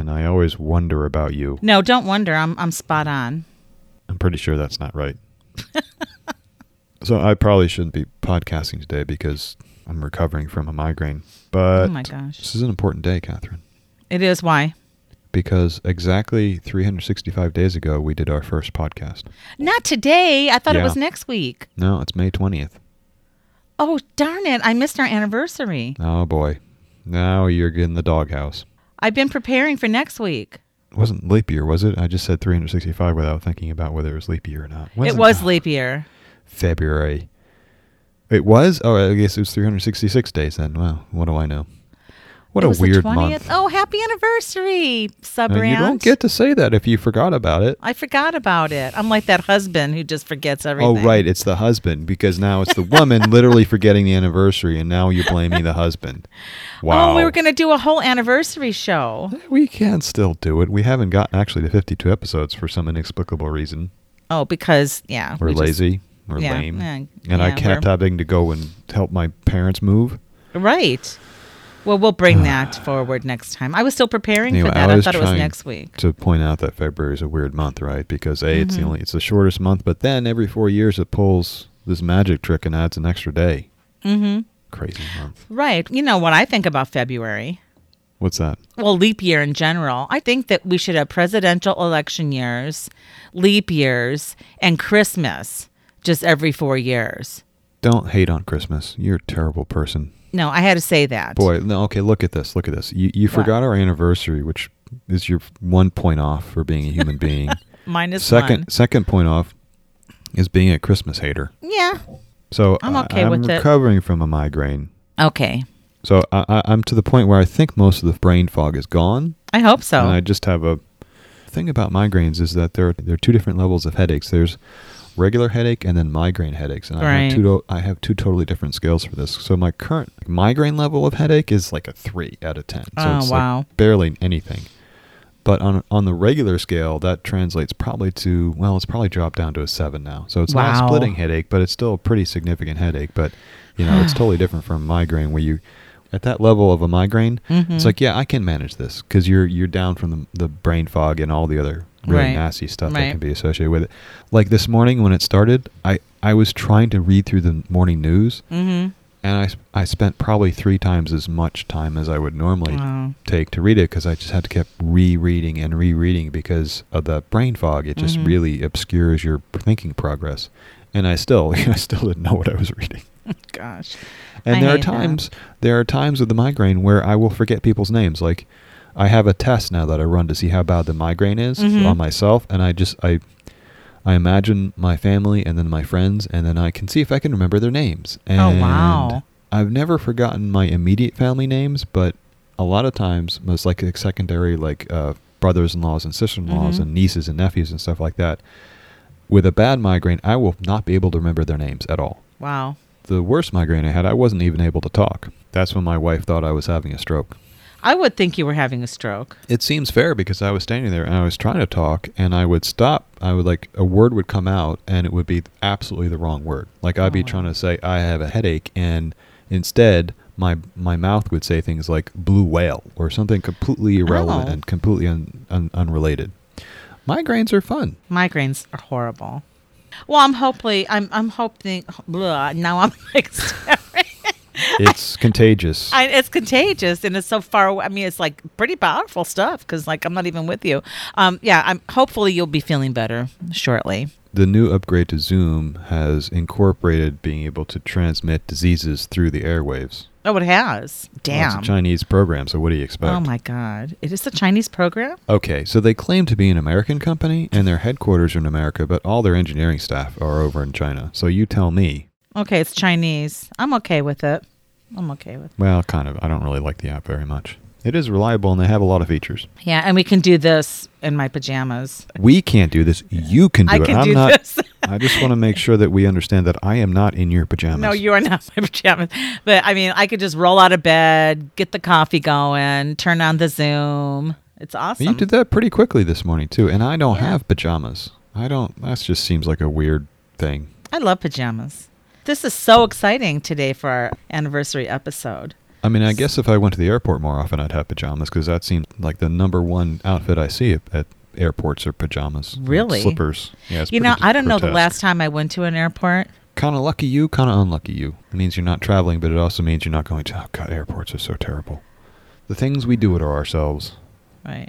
and I always wonder about you. No, don't wonder. I'm I'm spot on. I'm pretty sure that's not right. so I probably shouldn't be podcasting today because I'm recovering from a migraine. But oh my gosh. this is an important day, Catherine, It is why. because exactly 365 days ago we did our first podcast. Not today. I thought it was next week. No, it's May 20th. Oh, darn it. I missed our anniversary. Oh boy. Now you're in the doghouse. I've been preparing for next week. It wasn't leap year, was it? I just said 365 without thinking about whether it was leap year or not. When's it was oh, leap year. February. It was? Oh, I guess it was 366 days then. Wow, what do I know? What It a weird 20th. month. Oh, happy anniversary, sub you don't get to say that if you forgot about it. I forgot about it. I'm like that husband who just forgets oh, everything. Oh, right. It's the husband because now it's the woman literally forgetting the anniversary, and now you're blaming the husband. Wow. Oh, we were going to do a whole anniversary show. We can still do it. We haven't gotten actually to 52 episodes for some inexplicable reason. Oh, because, yeah. We're we just- lazy. We're yeah, lame. yeah, and I kept having to go and help my parents move. Right. Well, we'll bring that forward next time. I was still preparing Anyway, for that. I, was thought it was next week. to point out that February is a weird month, right? Because a it's the Mhm. only it's the shortest month, but then every four years it pulls this magic trick and adds an extra day. Mm-hmm. Crazy month. Right. You know what I think about February? What's that? Well, leap year in general. I think that we should have presidential election years, leap years, and Christmas just every four years. Don't hate on Christmas. You're a terrible person. No, I had to say that. Boy, no, okay, look at this. Look at this. You you What? forgot our anniversary, which is your one point off for being a human being. Minus second one. second point off is being a Christmas hater. Yeah. So I'm okay I'm with it. recovering from a migraine. Okay. So I, I, I'm to the point where I think most of the brain fog is gone. I hope so. And I just have a thing about migraines is that there there are two different levels of headaches. There's regular headache and then migraine headaches, and I Right. have two I have two totally different scales for this. So my current migraine level of headache is like a three out of ten. So Oh, it's like wow. barely anything. But on on the regular scale, that translates probably to well, it's probably dropped down to a seven now. So it's not a splitting headache, but it's still a pretty significant headache. But you know, it's totally different from migraine where you at that level of a migraine, Mhm. it's like yeah, I can manage this because you're you're down from the the brain fog and all the other really Right. nasty stuff that can be associated with it. Like this morning when it started, I I was trying to read through the morning news, mm-hmm. and I I spent probably three times as much time as I would normally Oh. take to read it because I just had to keep rereading and rereading because of the brain fog. It just Mhm. really obscures your thinking progress, and I still I still didn't know what I was reading. Gosh. And I there are hate that. times there are times with the migraine where I will forget people's names. Like I have a test now that I run to see how bad the migraine is Mhm. on myself, and I just I I imagine my family and then my friends, and then I can see if I can remember their names. And Oh, wow. I've never forgotten my immediate family names, but a lot of times, most like secondary, like uh, brothers-in-laws and sister-in-laws Mhm. and nieces and nephews and stuff like that. With a bad migraine, I will not be able to remember their names at all. Wow. The worst migraine I had, I wasn't even able to talk. That's when my wife thought I was having a stroke. I would think you were having a stroke. It seems fair because I was standing there and I was trying to talk and I would stop. I would like a word would come out and it would be absolutely the wrong word. Like I'd be Oh. trying to say I have a headache and instead my my mouth would say things like blue whale or something completely oh. irrelevant Oh. and completely un, un, unrelated. Migraines are fun. Migraines are horrible. Well, I'm hopefully I'm I'm hoping blah, now I'm like It's contagious. I, it's contagious and it's so far away. I mean, it's like pretty powerful stuff because like I'm not even with you. Um, yeah, I'm hopefully you'll be feeling better shortly. the new upgrade to Zoom has incorporated being able to transmit diseases through the airwaves. Oh, it has. Well, it's Damn. a Chinese program, so what do you expect? oh my God! It is a Chinese program. Okay, so they claim to be an American company, and their headquarters are in America, but all their engineering staff are over in China. So you tell me. Okay, it's Chinese. I'm okay with it. I'm okay with. Well, kind of. I don't really like the app very much. It is reliable, and they have a lot of features. Yeah, and we can do this in my pajamas. We can't do this. You can do I it. can I'm do not. this. I just want to make sure that we understand that I am not in your pajamas. No, you are not in my pajamas. But I mean, I could just roll out of bed, get the coffee going, turn on the Zoom. It's awesome. You did that pretty quickly this morning too, and I don't Yeah. have pajamas. I don't. That just seems like a weird thing. I love pajamas. This is so exciting today for our anniversary episode. I mean, I guess if I went to the airport more often, I'd have pajamas because that seems like the number one outfit I see at, at airports are pajamas. Really? Slippers. Yeah, You know, I don't know the last time I went to an airport. Kind of lucky you, kind of unlucky you. It means you're not traveling, but it also means you're not going to. Oh God, airports are so terrible. The things we do to ourselves Right.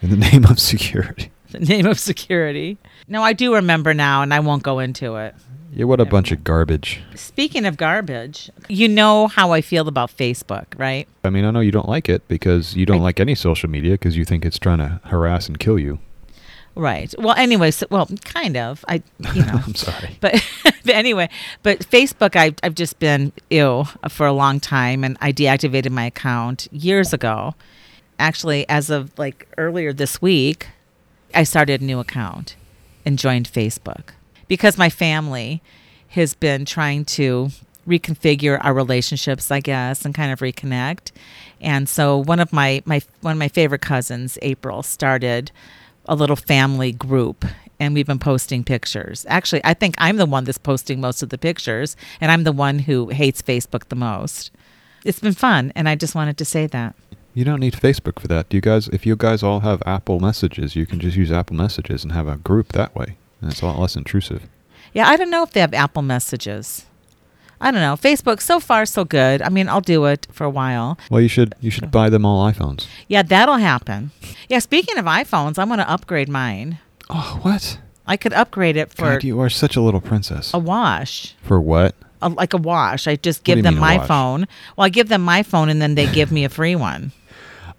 in the name of security. The name of security. No, I do remember now, and I won't go into it. Yeah, what a bunch of garbage. Speaking of garbage, you know how I feel about Facebook, right? I mean, I know you don't like it because you don't I- like any social media because you think it's trying to harass and kill you. Right. Well, anyways, well, kind of. I, you know. I'm sorry. but, but anyway, but Facebook, I've, I've just been ill for a long time and I deactivated my account years ago. Actually, as of like earlier this week, I started a new account and joined Facebook because my family has been trying to reconfigure our relationships, I guess, and kind of reconnect. And so one of my, my one of my favorite cousins, April, started a little family group and we've been posting pictures. Actually, I think I'm the one that's posting most of the pictures and I'm the one who hates Facebook the most. It's been fun and I just wanted to say that. You don't need Facebook for that. Do you guys? If you guys all have Apple Messages, you can just use Apple Messages and have a group that way, and it's a lot less intrusive. Yeah, I don't know if they have Apple Messages. I don't know. Facebook so far so good. I mean, I'll do it for a while. Well, you should you should buy them all iPhones. Yeah, that'll happen. Yeah, speaking of iPhones, I'm going to upgrade mine. Oh, what? I could upgrade it for God, you are such a little princess. a wash. For what? A, like a wash. I just give them mean my phone. Well, I give them my phone and then they give me a free one.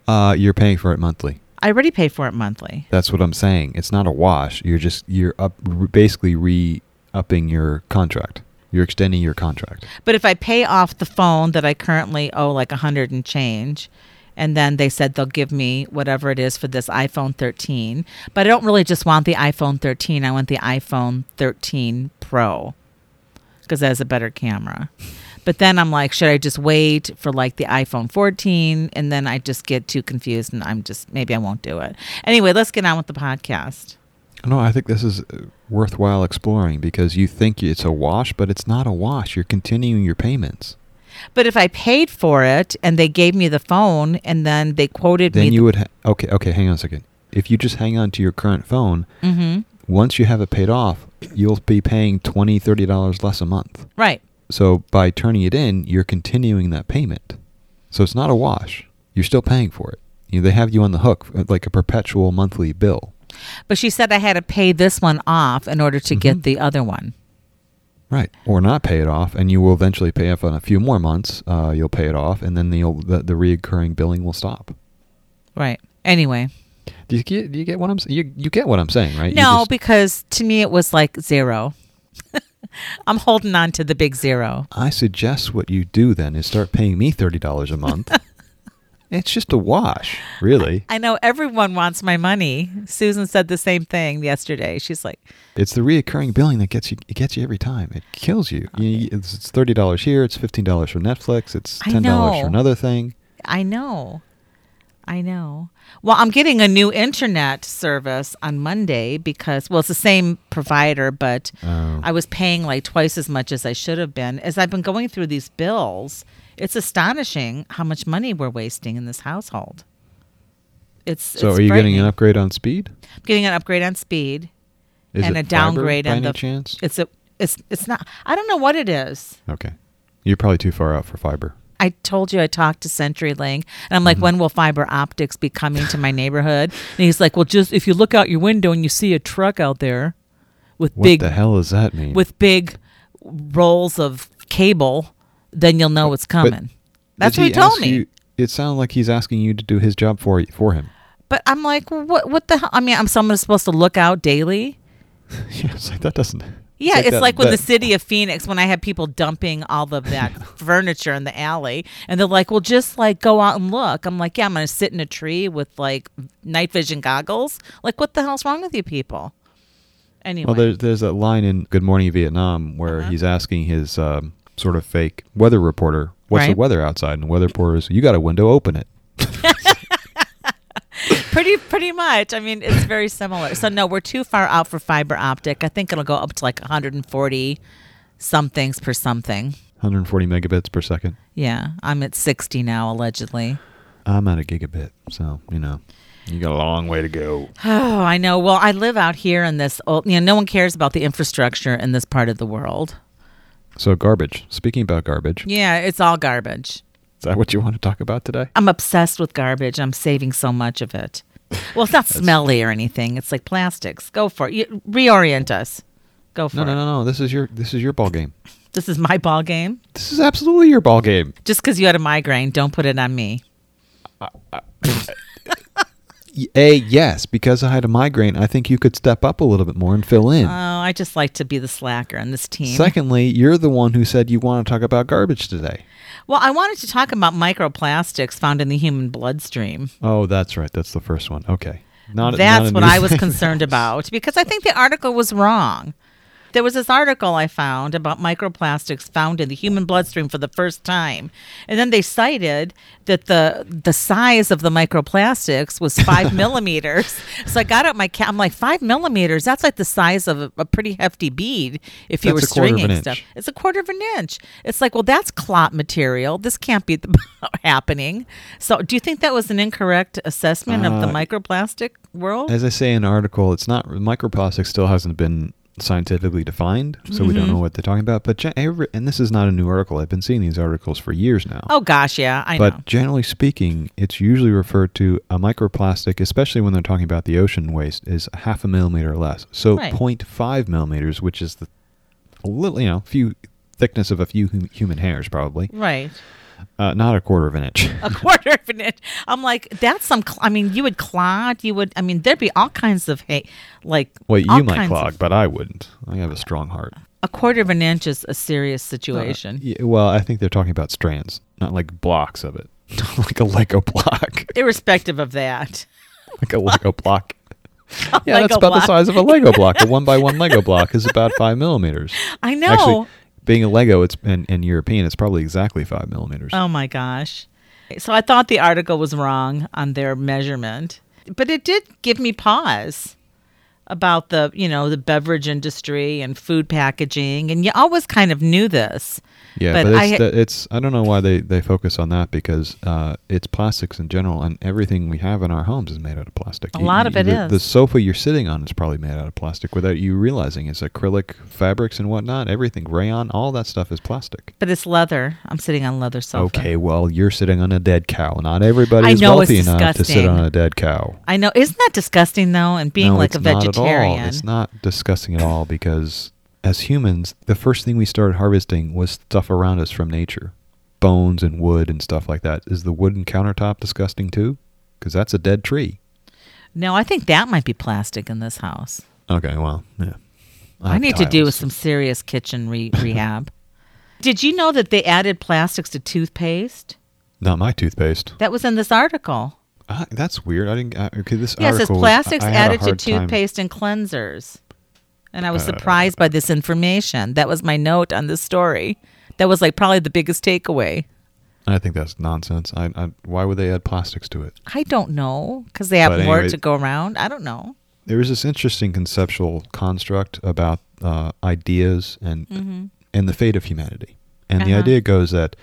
Uh, you're paying for it monthly. I already pay for it monthly. That's what I'm saying. It's not a wash. You're just you're up basically re upping your contract. You're extending your contract. But if I pay off the phone that I currently owe like a hundred and change, and then they said they'll give me whatever it is for this iPhone 13, but I don't really just want the iPhone 13. I want the iPhone 13 Pro because it has a better camera. But then I'm like, should I just wait for like the iPhone 14? And then I just get too confused and I'm just, maybe I won't do it. Anyway, let's get on with the podcast. No, I think this is uh, worthwhile exploring because you think it's a wash, but it's not a wash. You're continuing your payments. But if I paid for it and they gave me the phone and then they quoted me Then you would ha- okay. Okay, hang on a second. If you just hang on to your current phone, hmm once you have it paid off, you'll be paying twenty, thirty dollars less a month. Right. So by turning it in, you're continuing that payment. So it's not a wash. You're still paying for it. You know, they have you on the hook uh, like a perpetual monthly bill. But she said I had to pay this one off in order to Mhm. get the other one. Right. Or not pay it off, and you will eventually pay off on a few more months. Uh, you'll pay it off, and then the, the the reoccurring billing will stop. Right. Anyway. Do you get? Do you get what I'm? You you get what I'm saying, right? No, just- because to me it was like zero. I'm holding on to the big zero. I suggest what you do then is start paying me thirty dollars a month. it's just a wash, really. I know everyone wants my money. Susan said the same thing yesterday. She's like, It's the reoccurring billing that gets you. It gets you every time. It kills you. you it's, it's thirty dollars here. It's fifteen dollars for Netflix. It's ten dollars for another thing. I know. I know. Well, I'm getting a new internet service on Monday because, well, it's the same provider, but Oh. I was paying like twice as much as I should have been. As I've been going through these bills, it's astonishing how much money we're wasting in this household. It's So it's are you getting an upgrade on speed? Getting an upgrade on speed, Is and a downgrade on any the. chance? It's a. It's it's not. I don't know what it is. Okay. You're probably too far out for fiber. I told you I talked to CenturyLink, and I'm like, Mm-hmm. when will fiber optics be coming to my neighborhood? And he's like, well, just if you look out your window and you see a truck out there with What big the hell does that mean? with big rolls of cable, then you'll know it's coming. That's what he told me. you- it sounded like he's asking you to do his job for for him. But I'm like, what? What the hell? I mean, I'm someone supposed to look out daily. yeah, it's like that doesn't. Yeah, it's that- like when the city of Phoenix, when I had people dumping all of that furniture in the alley, and they're like, "Well, just like go out and look." I'm like, "Yeah, I'm gonna sit in a tree with like night vision goggles. Like, what the hell's wrong with you people?" Anyway, Well, there's there's a line in Good Morning Vietnam where Uh-huh. he's asking his um, sort of fake weather reporter, "What's the weather outside?" And the weather reporter is, "You got a window, open it." pretty pretty much. I mean, it's very similar. So no, we're too far out for fiber optic. I think it'll go up to like 140 somethings per something. 140 megabits per second. Yeah, I'm at 60 now, allegedly. I'm at a gigabit, so you know, you got a long way to go. Oh, I know. Well, I live out here in this old, you know, no one cares about the infrastructure in this part of the world. So garbage. Speaking about garbage, Yeah, it's all garbage. Is that what you want to talk about today? I'm obsessed with garbage. I'm saving so much of it. Well, it's not smelly or anything. It's like plastics. Go for it. You, reorient us. Go for No, it. no, no, no. This is your this is your ball game. This is my ball game. This is absolutely your ball game. Just because you had a migraine, don't put it on me. A yes, because I had a migraine. I think you could step up a little bit more and fill in. Oh, I just like to be the slacker on this team. Secondly, you're the one who said you want to talk about garbage today. Well, I wanted to talk about microplastics found in the human bloodstream. Oh, that's right. That's the first one. Okay. Not That's not what I was concerned about because I think the article was wrong. There was this article I found about microplastics found in the human bloodstream for the first time, and then they cited that the the size of the microplastics was five millimeters. So I got out my cat. I'm like five millimeters. That's like the size of a, a pretty hefty bead if you That's were of an stringing inch. stuff. It's a quarter of an inch. It's like, well, that's clot material. This can't be happening. So, do you think that was an incorrect assessment of the Uh, microplastic world? As I say in the article, it's not microplastic still hasn't been scientifically defined, so we don't Mm-hmm. know what they're talking about. But and this is not a new article. I've been seeing these articles for years now. Oh gosh, yeah, I but know. generally speaking, it's usually referred to a microplastic, especially when they're talking about the ocean waste, is half a millimeter or less. So Right. 0.5 millimeters, which is the a little, you know, few thickness of a few hum- human hairs, probably, Right, uh, not a quarter of an inch. a quarter of an inch. I'm like, that's some. Cl- I mean, you would clot. You would. I mean, there'd be all kinds of hey, like. well, you might clog, of- but I wouldn't. I have a strong heart. a quarter of an inch is a serious situation. Uh, yeah, well, I think they're talking about strands, not like blocks of it, like a Lego block, Irrespective of that, like a Lego block. Yeah, Lego that's about block. the size of a Lego block. A one by one Lego block is about five millimeters. I know. Actually, being a Lego, it's and, and European, it's probably exactly five millimeters. Oh my gosh. So I thought the article was wrong on their measurement, but it did give me pause about the, you know, the beverage industry and food packaging and you always kind of knew this. yeah, but but, it's, had- the, it's I don't know why they, they focus on that because uh, it's plastics in general, and everything we have in our homes is made out of plastic. A lot of it the, is. The sofa you're sitting on is probably made out of plastic without you realizing. It's acrylic fabrics and whatnot. Everything, rayon, all that stuff is plastic. But it's leather. I'm sitting on leather sofa. Okay, well, you're sitting on a dead cow. Not everybody is wealthy enough to sit on a dead cow. I know. Isn't that disgusting though? And being no, like a vegetarian. All. It's not disgusting at all because as humans, the first thing we started harvesting was stuff around us from nature, bones and wood and stuff like that. Is the wooden countertop disgusting too? Because that's a dead tree. No, I think that might be plastic in this house. Okay, well, yeah. I, have need to do tiles. some serious kitchen re- rehab. Did you know that they added plastics to toothpaste? Not my toothpaste. That was in this article. Ah, that's weird. I didn't. Uh, okay, this Yeah, says was- plastics a added to hard time- toothpaste and cleansers. And I was Uh, surprised by this information. That was my note on this story. That was like probably the biggest takeaway. I think that's nonsense. I, I, why would they add plastics to it? I don't know because they have But more anyway- to go around. I don't know. there was this interesting conceptual construct about uh, ideas and Mm-hmm. and the fate of humanity. And the Uh-huh. idea goes that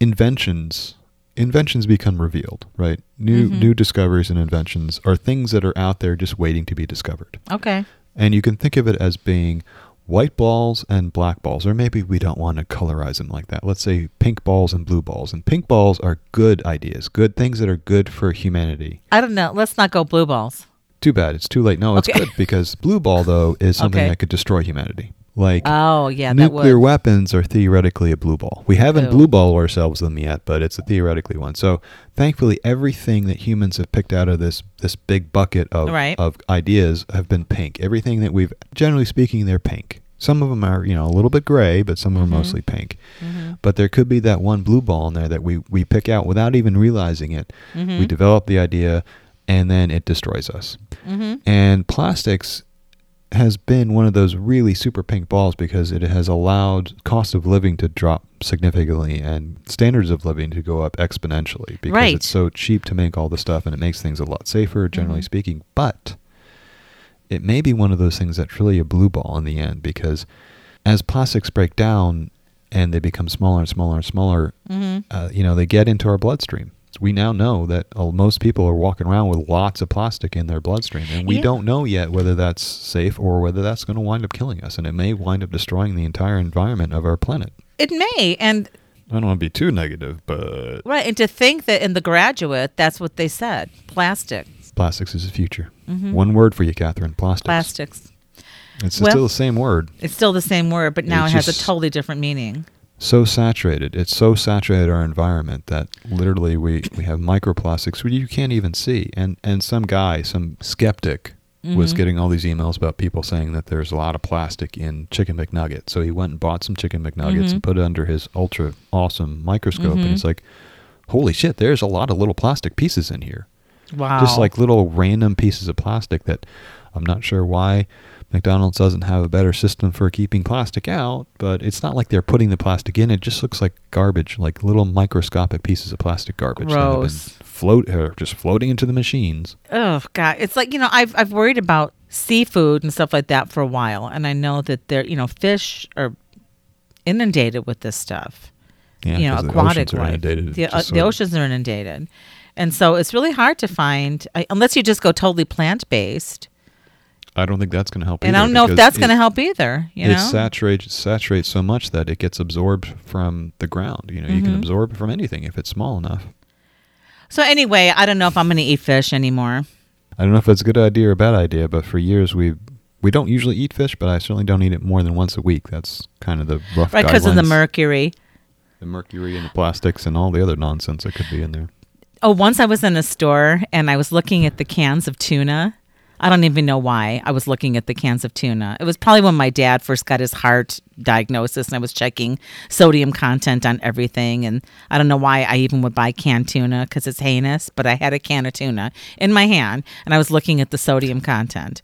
inventions inventions become revealed, right? New Mhm. new discoveries and inventions are things that are out there just waiting to be discovered. Okay. And you can think of it as being white balls and black balls, or maybe we don't want to colorize them like that. Let's say pink balls and blue balls. And pink balls are good ideas, good things that are good for humanity. I don't know. Let's not go blue balls. Too bad. It's too late. No, it's Okay. good because blue ball though is something Okay. that could destroy humanity. Like Oh, yeah, nuclear weapons are theoretically a blue ball. We haven't Ew. blue ball ourselves them yet, but it's a theoretically one. So thankfully, everything that humans have picked out of this this big bucket of Right. of ideas have been pink. Everything that we've generally speaking, they're pink. Some of them are you know a little bit gray, but some are Mhm. mostly pink. Mhm. But there could be that one blue ball in there that we we pick out without even realizing it. We Mhm. develop the idea, and then it destroys us. Mhm. And plastics has been one of those really super pink balls because it has allowed cost of living to drop significantly and standards of living to go up exponentially because Right. it's so cheap to make all the stuff and it makes things a lot safer generally Mhm. speaking but it may be one of those things that's really a blue ball in the end because as plastics break down and they become smaller and smaller and smaller, Mhm. uh, you know, they get into our bloodstream. We now know that uh, most people are walking around with lots of plastic in their bloodstream, and we Yeah. don't know yet whether that's safe or whether that's going to wind up killing us, and it may wind up destroying the entire environment of our planet. It may, and I don't want to be too negative, but right, and to think that in the graduate, that's what they said: plastic, plastics is the future. One word for you, Catherine. Plastics. plastics. It's Well- still the same word. It's still the same word, but now It's it has a totally different meaning. So saturated. It's so saturated our environment that literally we, we have microplastics you can't even see. And and some guy, some skeptic, was Mhm. getting all these emails about people saying that there's a lot of plastic in chicken McNuggets. So he went and bought some chicken McNuggets Mhm. and put it under his ultra awesome microscope, and Mhm. it's like, holy shit, there's a lot of little plastic pieces in here. Wow. Just like little random pieces of plastic that I'm not sure why McDonald's doesn't have a better system for keeping plastic out, but it's not like they're putting the plastic in. It just looks like garbage, like little microscopic pieces of plastic garbage that have been float or just floating into the machines. Oh God, it's like you know I've I've worried about seafood and stuff like that for a while, and I know that they're you know fish are inundated with this stuff. Yeah, you know, 'cause the aquatic oceans are life. inundated. The, uh, the oceans are inundated, and so it's really hard to find I, unless you just go totally plant based. I don't think that's going to help. And I don't know if that's going to help either. You it know, saturates saturates so much that it gets absorbed from the ground. You know, you can Mhm. absorb from anything if it's small enough. so anyway, I don't know if I'm going to eat fish anymore. I don't know if that's a good idea or a bad idea, but for years we we don't usually eat fish, but I certainly don't eat it more than once a week. That's kind of the rough Right, because of the mercury. the mercury and the plastics and all the other nonsense that could be in there. Oh, once I was in a store and I was looking at the cans of tuna. I don't even know why I was looking at the cans of tuna. It was probably when my dad first got his heart diagnosis and I was checking sodium content on everything. And I don't know why I even would buy canned tuna because it's heinous, but I had a can of tuna in my hand and I was looking at the sodium content.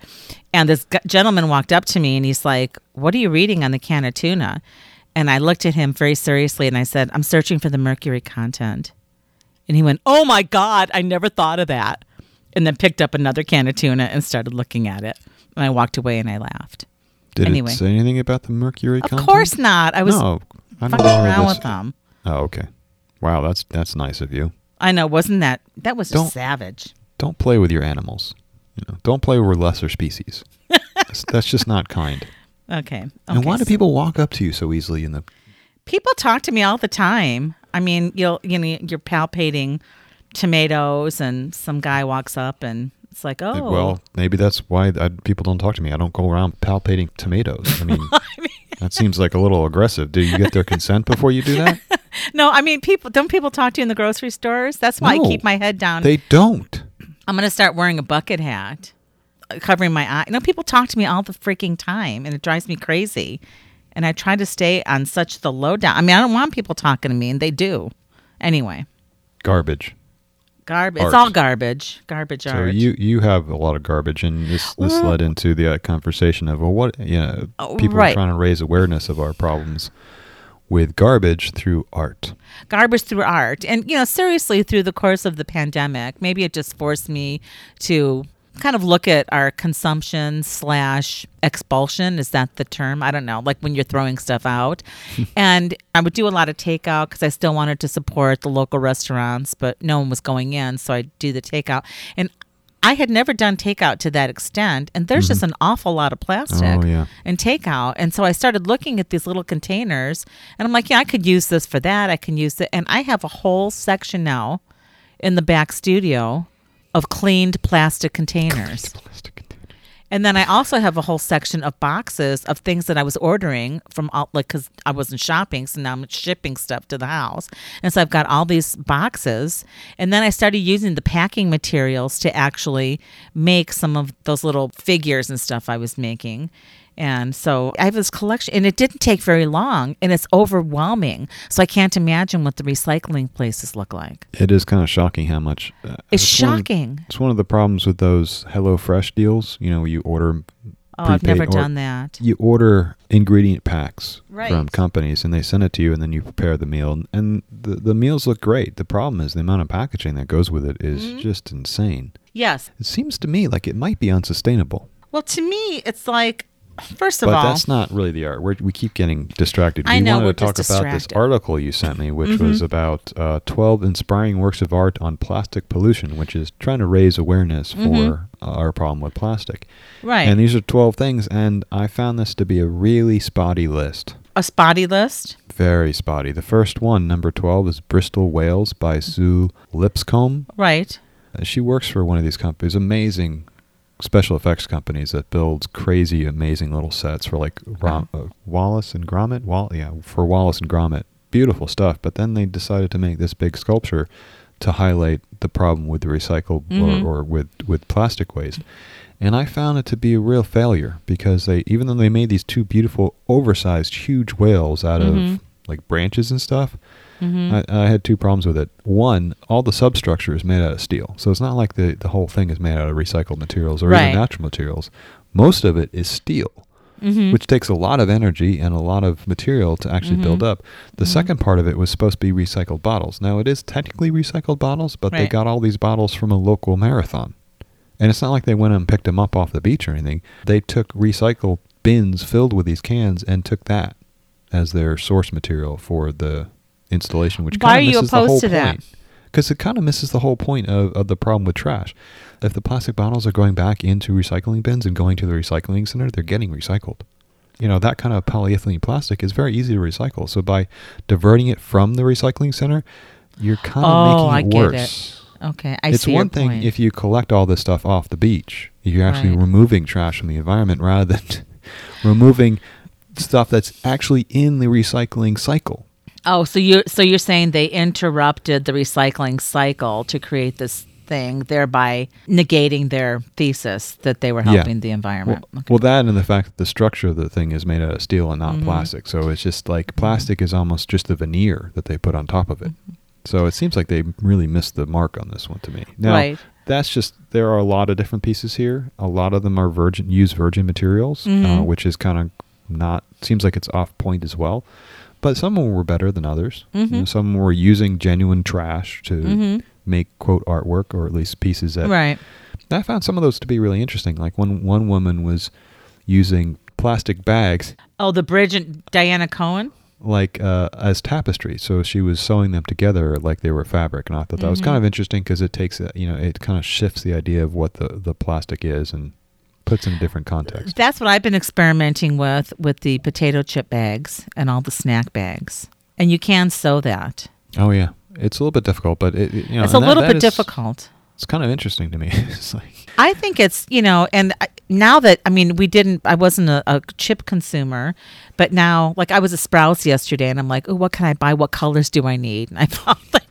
And this gentleman walked up to me and he's like, What are you reading on the can of tuna? And I looked at him very seriously and I said, I'm searching for the mercury content. And he went, Oh my God, I never thought of that. And then picked up another can of tuna and started looking at it. And I walked away and I laughed. Did Anyway. it say anything about the mercury Of content? course not. I was no, I fucking around with them. Oh, okay. Wow, that's that's nice of you. I know, wasn't that? That was Don't- savage. Don't play with your animals. You know, don't play with lesser species. that's, that's just not kind. Okay. okay. and why do people walk up to you so easily in the People talk to me all the time. I mean, you'll you know you're palpating tomatoes, and some guy walks up, and it's like, oh, Well, maybe that's why I, people don't talk to me. I don't go around palpating tomatoes. I mean, that seems like a little aggressive. Do you get their consent before you do that? no. I mean, people don't people talk to you in the grocery stores. That's why No. I keep my head down. They don't. I'm gonna start wearing a bucket hat, uh, covering my eye. You know, people talk to me all the freaking time, and it drives me crazy. And I try to stay on such the lowdown. I mean, I don't want people talking to me, and they do. Anyway, Garbage. Garbage. It's all garbage. Garbage So art. you you have a lot of garbage, and this this Well- led into the uh, conversation of well, what you know, Oh, people right. are trying to raise awareness of our problems with garbage through art. garbage through art. And, you know, seriously, through the course of the pandemic, maybe it just forced me to kind of look at our consumption slash expulsion. Is that the term? I don't know. Like when you're throwing stuff out. and I would do a lot of takeout because I still wanted to support the local restaurants, but no one was going in. So I do the takeout. And I had never done takeout to that extent. And there's just mm-hmm. an awful lot of plastic Oh yeah. and takeout. And so I started looking at these little containers and I'm like, yeah, I could use this for that. I can use it. And I have a whole section now in the back studio of cleaned plastic containers. Plastic container. And then I also have a whole section of boxes of things that I was ordering from outlet because I wasn't shopping. So now I'm shipping stuff to the house. And so I've got all these boxes. And then I started using the packing materials to actually make some of those little figures and stuff I was making. And so I have this collection, and it didn't take very long, and it's overwhelming. So I can't imagine what the recycling places look like. It is kind of shocking how much. Uh, It's one- shocking. it's one of the problems with those HelloFresh deals. You know, you order Oh, I've never done that. you order ingredient packs from companies and they send it to you and then you prepare the meal and the, the meals look great the problem is the amount of packaging that goes with it is Mm-hmm. just insane Yes. it seems to me like it might be unsustainable Well, to me, it's like first of but all, that's not really the art. We're, we keep getting distracted. I we know, wanted to talk about this article you sent me, which was Mhm. about uh, 12 inspiring works of art on plastic pollution, which is trying to raise awareness Mhm. for uh, our problem with plastic. right. And these are 12 things, and I found this to be a really spotty list. a spotty list. Very spotty. The first one, number 12, is Bristol Whales by Sue Lipscomb. Right. Uh, She works for one of these companies, amazing special effects companies that builds crazy, amazing little sets for like Rom- uh, Wallace and Gromit. Wall, yeah, for Wallace and Gromit, beautiful stuff. But then they decided to make this big sculpture to highlight the problem with the recycled Mhm. or, or with with plastic waste. And I found it to be a real failure because they, even though they made these two beautiful, oversized, huge whales out Mhm. of like branches and stuff, hmm I, I had two problems with it. One, all the substructure is made out of steel, so it's not like the the whole thing is made out of recycled materials or Right. even natural materials. Most of it is steel, hmm which takes a lot of energy and a lot of material to actually build Mhm. up. The Mhm. second part of it was supposed to be recycled bottles. Now it is technically recycled bottles, but they got all these bottles from a local marathon. And it's not like they went and picked them up off the beach or anything. They took recycle bins filled with these cans and took that as their source material for the installation, which Why kind are of you misses the whole opposed to that? Because it kind of misses the whole point of, of the problem with trash. If the plastic bottles are going back into recycling bins and going to the recycling center, they're getting recycled. You know, that kind of polyethylene plastic is very easy to recycle. So by diverting it from the recycling center, you're kind of Oh, I making it get it. worse Okay. I it's see one thing point. if you collect all this stuff off the beach. You're actually Right. removing trash from the environment rather than removing stuff that's actually in the recycling cycle. Oh, so you so you're saying they interrupted the recycling cycle to create this thing, thereby negating their thesis that they were Yeah. helping the Well, environment. Okay. well, that and the fact that the structure of the thing is made out of steel and not Mhm. plastic. So it's just like plastic is almost just the veneer that they put on top of it. Mm-hmm. So it seems like they really missed the mark on this one to me. Now, Right. that's just there are a lot of different pieces here. A lot of them are virgin use virgin materials, uh, Mhm. which is kind of not seems like it's off point as well. But some of them were better than others. You know, some were using genuine trash to Mhm. make quote artwork or at least pieces that right. I found some of those to be really interesting. Like one one woman was using plastic bags Oh, the bridge and Diana Cohen. like uh, as tapestry. So she was sewing them together like they were fabric, and I thought that was Mhm. kind of interesting because it takes a- you know it kind of shifts the idea of what the the plastic is and puts in a different context. That's what I've been experimenting with with the potato chip bags and all the snack bags. And you can sew that. Oh yeah, it's a little bit difficult, but it, you know it's a that- little that bit is- difficult. It's kind of interesting to me. it's like I think it's you know, and I- now that I mean, we didn't. I wasn't a, a chip consumer, but now, like, I was a Sprouts yesterday, and I'm like, oh, what can I buy? What colors do I need? And I bought like.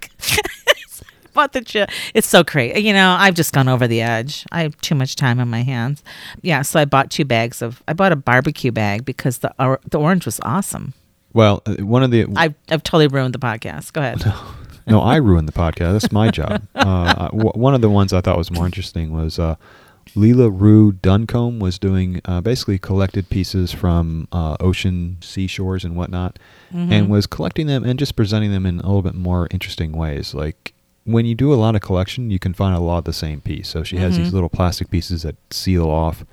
Bought the chip. It's so crazy. You know, I've just gone over the edge. I have too much time on my hands. Yeah, so I bought two bags of. I bought a barbecue bag because the or, the orange was awesome. well, uh, one of the I've I've totally ruined the podcast. Go ahead. no, I ruined the podcast. That's my job. Uh, w- one of the ones I thought was more interesting was uh, Leela Rue Duncombe was doing uh, basically collected pieces from uh, ocean seashores and whatnot, Mhm. and was collecting them and just presenting them in a little bit more interesting ways. Like when you do a lot of collection, you can find a lot of the same piece. So she has Mhm. these little plastic pieces that seal off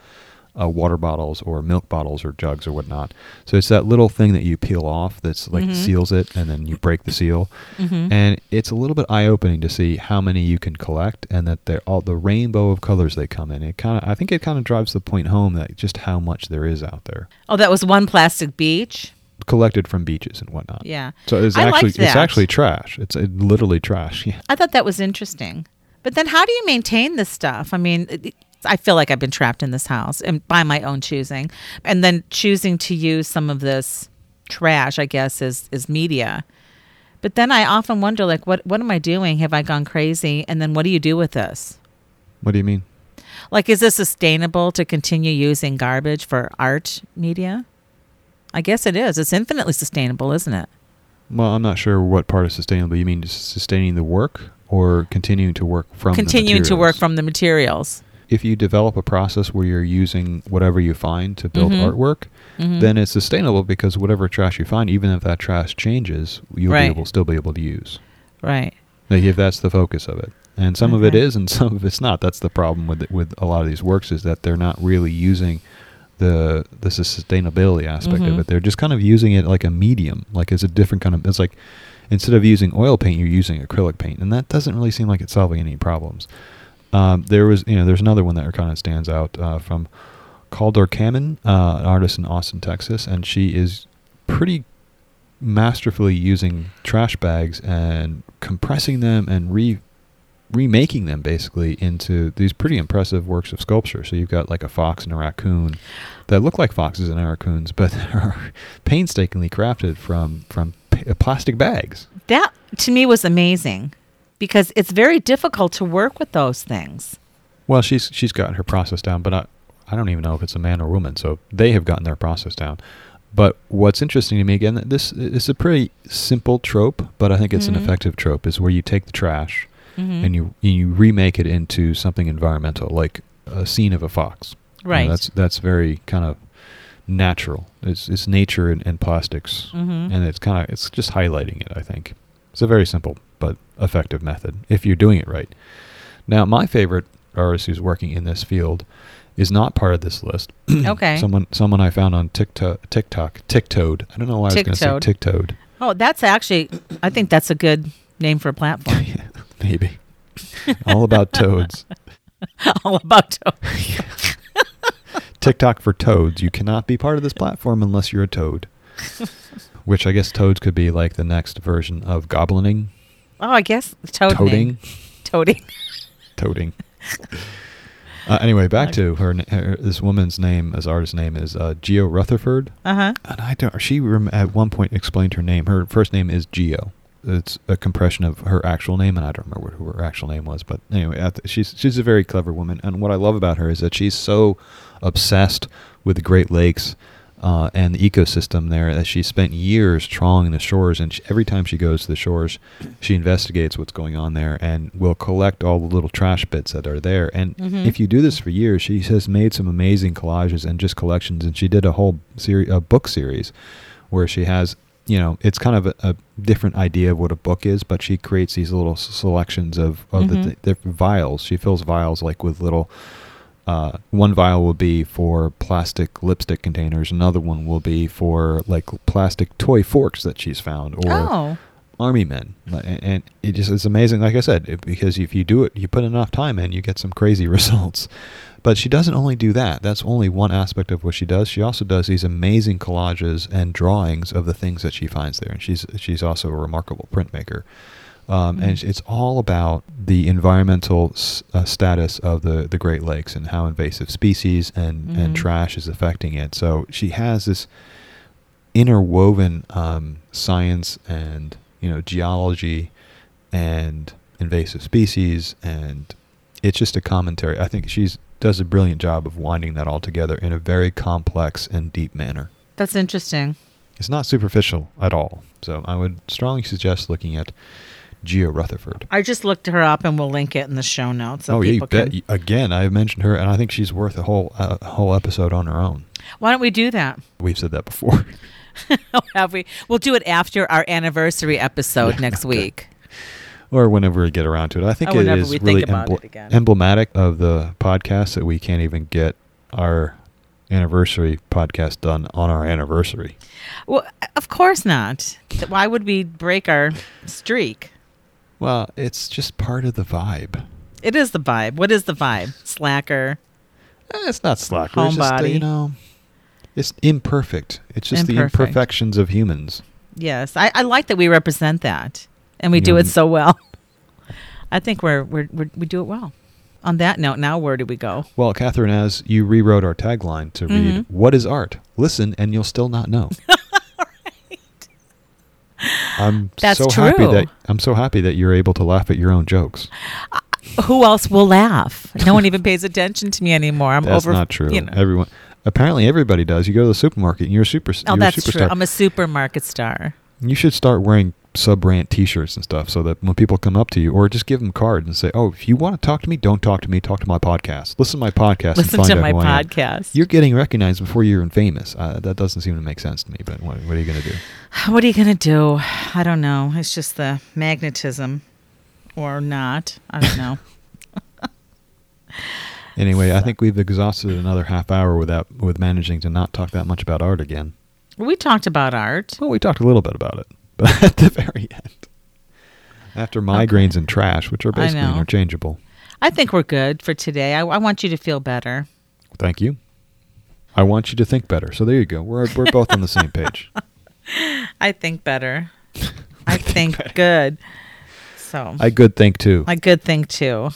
uh, water bottles or milk bottles or jugs or whatnot. So it's that little thing that you peel off that's like Mhm. seals it, and then you break the seal. Mhm. And it's a little bit eye opening to see how many you can collect, and that they're all the rainbow of colors they come in. It kind of, I think, it kind of drives the point home that just how much there is out there, oh, that was one plastic beach. Collected from beaches and whatnot. Yeah. So it's I actually it's actually trash. It's uh, literally trash. Yeah. I thought that was interesting. But then how do you maintain this stuff? I mean, it- it- I feel like I've been trapped in this house and by my own choosing. And then choosing to use some of this trash, I guess, is is media. But then I often wonder like what what am I doing? Have I gone crazy? And then what do you do with this? What do you mean? Like is this sustainable to continue using garbage for art media? I guess it is. It's infinitely sustainable, isn't it? Well, I'm not sure what part of sustainable you mean. Sustaining the work or continuing to work from the Continuing to work from the materials. If you develop a process where you're using whatever you find to build Mhm. artwork, Mhm. then it's sustainable because whatever trash you find, even if that trash changes, you'll Right. be able still be able to use. right. Like if that's the focus of it, and some of it is, and some of it's not. That's the problem with with a lot of these works is that they're not really using the this is sustainability aspect Mhm. of it. They're just kind of using it like a medium, like it's a different kind of. It's like instead of using oil paint, you're using acrylic paint, and that doesn't really seem like it's solving any problems. Um, there was, you know, there's another one that kind of stands out uh, from Calder Kamin, uh, an artist in Austin, Texas, and she is pretty masterfully using trash bags and compressing them and re remaking them basically into these pretty impressive works of sculpture. So you've got like a fox and a raccoon that look like foxes and raccoons, but are painstakingly crafted from from uh, plastic bags. That to me was amazing because it's very difficult to work with those things. Well, she's she's got her process down, but I I don't even know if it's a man or woman. So they have gotten their process down. But what's interesting to me again, this is a pretty simple trope, but I think it's Mhm. an effective trope. Is where you take the trash Mhm. and you you remake it into something environmental, like a scene of a fox. You know, right. that's that's very kind of natural. It's it's nature and, and plastics, Mhm. and it's kind of it's just highlighting it. I think it's a very simple but effective method if you're doing it right. Now, my favorite artist who's working in this field is not part of this list. Okay. someone someone I found on TikTok TikTok TikToad. I don't know why I was going to say. TikToad. oh, that's actually I think that's a good name for a platform. Yeah, Maybe. All about toads. All about toads. TikTok for toads. You cannot be part of this platform unless you're a toad. Which I guess toads could be like the next version of goblining, Oh, I guess toad toading, Toading. toading. Uh, anyway, back to her, her. This woman's name, as artist name, is uh, Geo Rutherford, Uh huh. and I don't. She rem- at one point explained her name. Her first name is Geo. It's a compression of her actual name, and I don't remember who her actual name was. But anyway, she's she's a very clever woman, and what I love about her is that she's so obsessed with the Great Lakes uh, and the ecosystem there that she spent years trawling the shores. And she, every time she goes to the shores, she investigates what's going on there and will collect all the little trash bits that are there. And Mhm. if you do this for years, she has made some amazing collages and just collections. And she did a whole series, a book series, where she has. You know, it's kind of a, a different idea of what a book is, but she creates these little selections of, of the Mhm. th- different vials. She fills vials like with little uh, one vial will be for plastic lipstick containers. Another one will be for like plastic toy forks that she's found, or Oh. Army men. And and it just it's amazing. Like I said, it, because if you do it, you put enough time in, you get some crazy results. But she doesn't only do that. That's only one aspect of what she does. She also does these amazing collages and drawings of the things that she finds there. And she's she's also a remarkable printmaker. Um, And Mhm. it's all about the environmental s- uh, status of the, the Great Lakes and how invasive species and, Mhm. and trash is affecting it. So she has this interwoven um, science and you know geology and invasive species and it's just a commentary. I think she's does a brilliant job of winding that all together in a very complex and deep manner. That's interesting. It's not superficial at all. So I would strongly suggest looking at Geo Rutherford. I just looked her up and we'll link it in the show notes. So oh, yeah, you bet. can. Again, I've mentioned her, and I think she's worth a whole uh, whole episode on her own. Why don't we do that? We've said that before. Have we? We'll do it after our anniversary episode Yeah, next okay. week. or whenever we get around to it. I think it is really embl- it emblematic of the podcast that we can't even get our anniversary podcast done on our anniversary. Well, of course not. Why would we break our streak? Well, it's just part of the vibe. It is the vibe. What is the vibe? Slacker. Eh, it's not slacker. It's just, uh, Homebody. you know, it's imperfect. It's just Imperfect. the imperfections of humans. Yes, I, I like that we represent that, and we do it so well. I think we're, we're, we're we do it well. On that note, now where do we go? Well, Catherine, as you rewrote our tagline to read, Mhm. "What is art? Listen, and you'll still not know." I'm That's so happy that I'm so happy that you're able to laugh at your own jokes. Who else will laugh? No one even pays attention to me anymore. I'm That's over. That's not true. You know. Everyone, apparently, everybody does. You go to the supermarket, and you're a super. Oh, you're that's a superstar. true. I'm a supermarket star. you should start wearing sub rant T-shirts and stuff, so that when people come up to you, or just give them cards and say, "Oh, if you want to talk to me, don't talk to me. Talk to my podcast. Listen to my podcast. Listen to my podcast. You're getting recognized before you're famous. Uh, that doesn't seem to make sense to me. But what, what are you going to do? What are you gonna do? I don't know. It's just the magnetism, or not. I don't know. Anyway, I think we've exhausted another half hour without with managing to not talk that much about art again. We talked about art. Well, we talked a little bit about it, but at the very end, after migraines and trash, which are basically interchangeable. I think we're good for today. I, I want you to feel better. Thank you. I want you to think better. So there you go. We're we're both on the same page. I think better. I think good. So I good think too. I good think too.